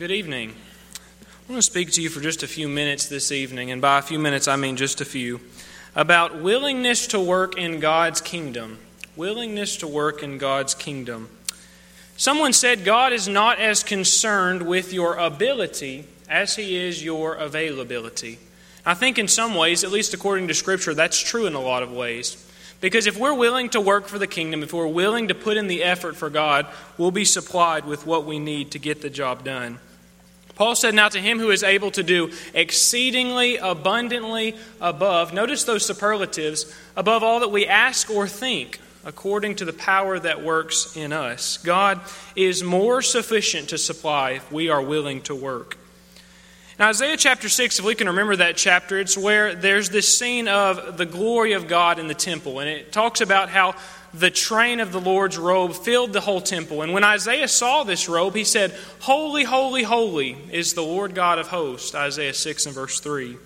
Good evening. I want to speak to you for just a few minutes this evening, and by a few minutes I mean just a few, about willingness to work in God's kingdom. Willingness to work in God's kingdom. Someone said God is not as concerned with your ability as he is your availability. I think in some ways, at least according to Scripture, that's true in a lot of ways. Because if we're willing to work for the kingdom, if we're willing to put in the effort for God, we'll be supplied with what we need to get the job done. Paul said, Now to him who is able to do exceedingly abundantly above, notice those superlatives, above all that we ask or think, according to the power that works in us. God is more sufficient to supply if we are willing to work. Now, Isaiah chapter 6, if we can remember that chapter, it's where there's this scene of the glory of God in the temple. And it talks about how the train of the Lord's robe filled the whole temple. And when Isaiah saw this robe, he said, Holy, holy, holy is the Lord God of hosts. Isaiah 6 and verse 3.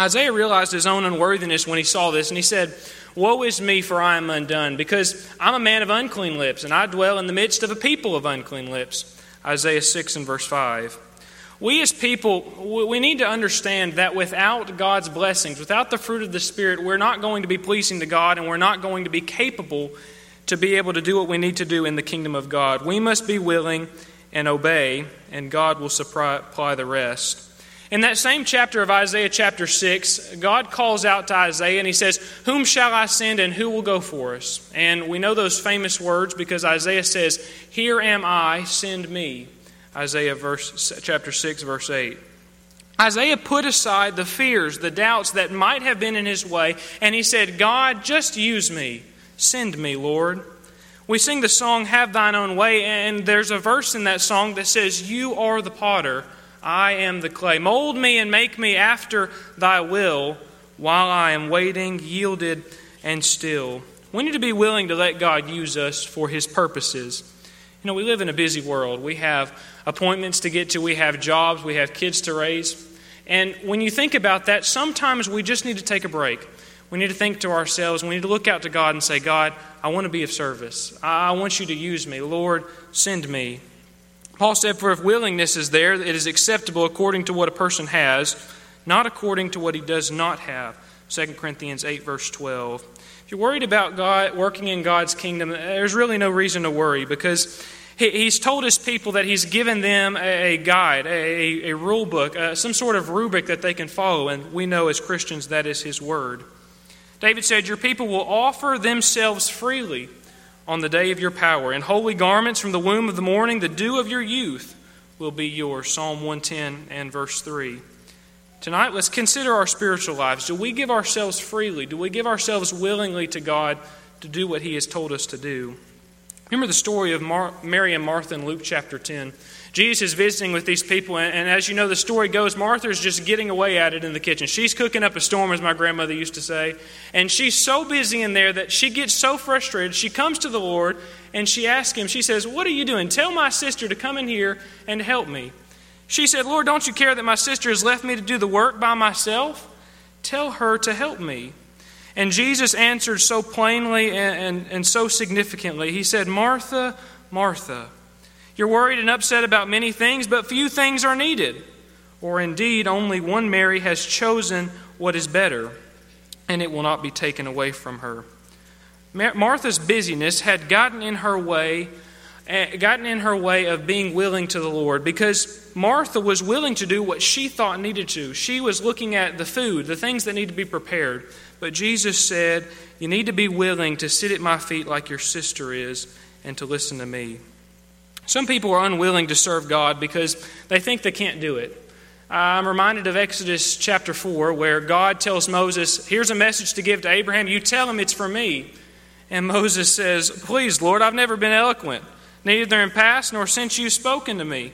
Isaiah realized his own unworthiness when he saw this, and he said, Woe is me, for I am undone, because I'm a man of unclean lips, and I dwell in the midst of a people of unclean lips. Isaiah 6 and verse 5. We as people, we need to understand that without God's blessings, without the fruit of the Spirit, we're not going to be pleasing to God and we're not going to be capable to be able to do what we need to do in the kingdom of God. We must be willing and obey, and God will supply the rest. In that same chapter of Isaiah, chapter 6, God calls out to Isaiah and he says, Whom shall I send and who will go for us? And we know those famous words because Isaiah says, Here am I, send me. Isaiah verse, chapter 6, verse 8. Isaiah put aside the fears, the doubts that might have been in his way, and he said, God, just use me. Send me, Lord. We sing the song, Have Thine Own Way, and there's a verse in that song that says, You are the potter, I am the clay. Mold me and make me after thy will while I am waiting, yielded, and still. We need to be willing to let God use us for his purposes. You know, we live in a busy world. We have appointments to get to, we have jobs, we have kids to raise. And when you think about that, sometimes we just need to take a break. We need to think to ourselves, we need to look out to God and say, God, I want to be of service. I want you to use me. Lord, send me. Paul said, For if willingness is there, it is acceptable according to what a person has, not according to what he does not have. 2 Corinthians 8, verse 12. If you're worried about God working in God's kingdom, there's really no reason to worry because he's told his people that he's given them a guide, a, a rule book, uh, some sort of rubric that they can follow, and we know as Christians that is his word. David said, Your people will offer themselves freely on the day of your power. In holy garments from the womb of the morning, the dew of your youth will be yours. Psalm 110 and verse 3. Tonight, let's consider our spiritual lives. Do we give ourselves freely? Do we give ourselves willingly to God to do what He has told us to do? Remember the story of Mar- Mary and Martha in Luke chapter 10. Jesus is visiting with these people, and, and as you know, the story goes, Martha is just getting away at it in the kitchen. She's cooking up a storm, as my grandmother used to say. And she's so busy in there that she gets so frustrated. She comes to the Lord and she asks him, She says, What are you doing? Tell my sister to come in here and help me. She said, Lord, don't you care that my sister has left me to do the work by myself? Tell her to help me. And Jesus answered so plainly and, and, and, so significantly. He said, Martha, Martha, you're worried and upset about many things, but few things are needed. Or indeed, only one Mary has chosen what is better, and it will not be taken away from her. Martha's busyness had gotten in her way Eh, gotten in her way of being willing to the Lord because Martha was willing to do what she thought needed to. She was looking at the food, the things that need to be prepared. But Jesus said, You need to be willing to sit at my feet like your sister is and to listen to me. Some people are unwilling to serve God because they think they can't do it. I'm reminded of Exodus chapter 4, where God tells Moses, Here's a message to give to Abraham. You tell him it's for me. And Moses says, Please, Lord, I've never been eloquent neither in past nor since you've spoken to me,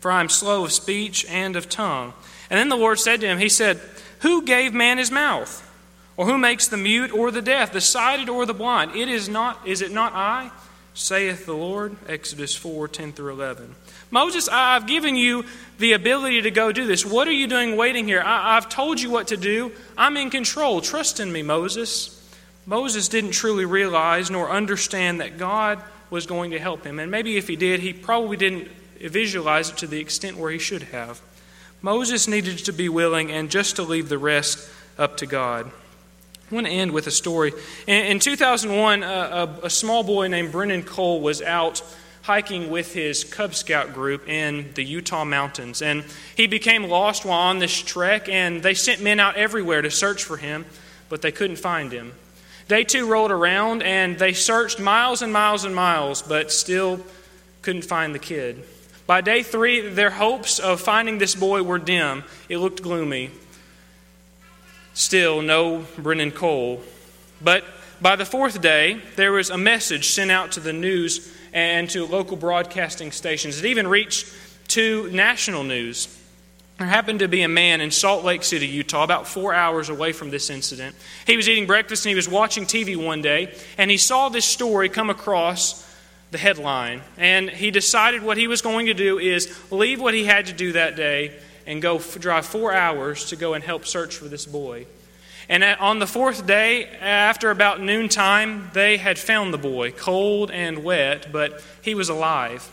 for I am slow of speech and of tongue. And then the Lord said to him, He said, Who gave man his mouth? Or who makes the mute or the deaf, the sighted or the blind? It is not, is it not I? saith the Lord. Exodus 4 10 through 11. Moses, I've given you the ability to go do this. What are you doing waiting here? I, have told you what to do. I'm in control. Trust in me, Moses. Moses didn't truly realize nor understand that God was going to help him. And maybe if he did, he probably didn't visualize it to the extent where he should have. Moses needed to be willing and just to leave the rest up to God. I want to end with a story. In, 2001, a, a, small boy named Brennan Cole was out hiking with his Cub Scout group in the Utah mountains. And he became lost while on this trek, and they sent men out everywhere to search for him, but they couldn't find him. Day two rolled around, and they searched miles and miles and miles, but still couldn't find the kid. By day three, their hopes of finding this boy were dim. It looked gloomy. Still, no Brennan Cole. But by the fourth day, there was a message sent out to the news and to local broadcasting stations. It even reached to national news. There happened to be a man in Salt Lake City, Utah, about four hours away from this incident. He was eating breakfast and he was watching TV one day, and he saw this story come across the headline. And he decided what he was going to do is leave what he had to do that day and go f- drive four hours to go and help search for this boy. And on the fourth day, after about noontime, they had found the boy, cold and wet, but he was alive.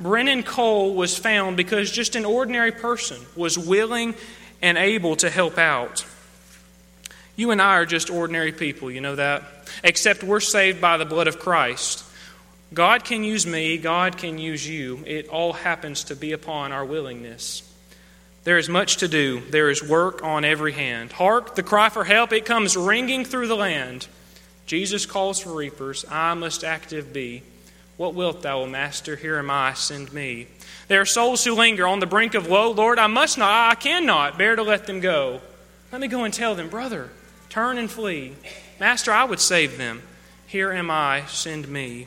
Brennan Cole was found because just an ordinary person was willing and able to help out. You and I are just ordinary people, you know that? Except we're saved by the blood of Christ. God can use me, God can use you. It all happens to be upon our willingness. There is much to do. There is work on every hand. Hark, the cry for help, it comes ringing through the land. Jesus calls for reapers. I must active be. What wilt thou, O Master? Here am I, send me. There are souls who linger on the brink of woe. Lord, I must not, I cannot bear to let them go. Let me go and tell them, Brother, turn and flee. Master, I would save them. Here am I, send me.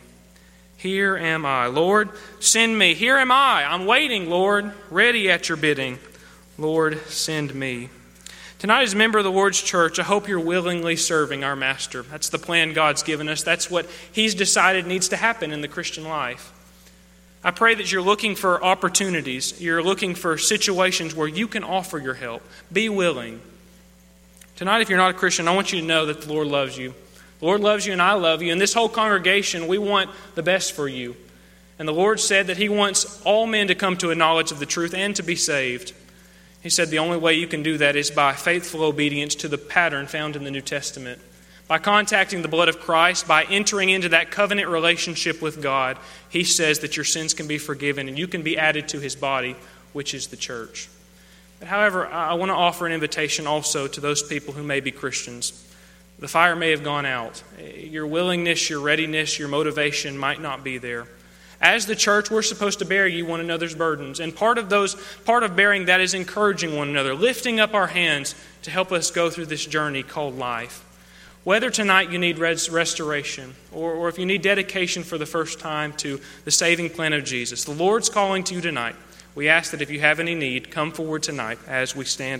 Here am I. Lord, send me. Here am I. I'm waiting, Lord, ready at your bidding. Lord, send me. Tonight, as a member of the Lord's church, I hope you're willingly serving our Master. That's the plan God's given us. That's what He's decided needs to happen in the Christian life. I pray that you're looking for opportunities. You're looking for situations where you can offer your help. Be willing. Tonight, if you're not a Christian, I want you to know that the Lord loves you. The Lord loves you and I love you. And this whole congregation, we want the best for you. And the Lord said that He wants all men to come to a knowledge of the truth and to be saved. He said the only way you can do that is by faithful obedience to the pattern found in the New Testament. By contacting the blood of Christ, by entering into that covenant relationship with God, He says that your sins can be forgiven and you can be added to His body, which is the church. But however, I want to offer an invitation also to those people who may be Christians. The fire may have gone out. Your willingness, your readiness, your motivation might not be there. As the church, we're supposed to bear you one another's burdens. And part of those, part of bearing that is encouraging one another, lifting up our hands to help us go through this journey called life. Whether tonight you need restoration or, or if you need dedication for the first time to the saving plan of Jesus, the Lord's calling to you tonight. We ask that if you have any need, come forward tonight as we stand.